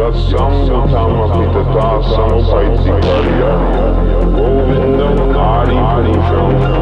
Я сам но там опитата, само пойти пария. Говиндам ари пушам.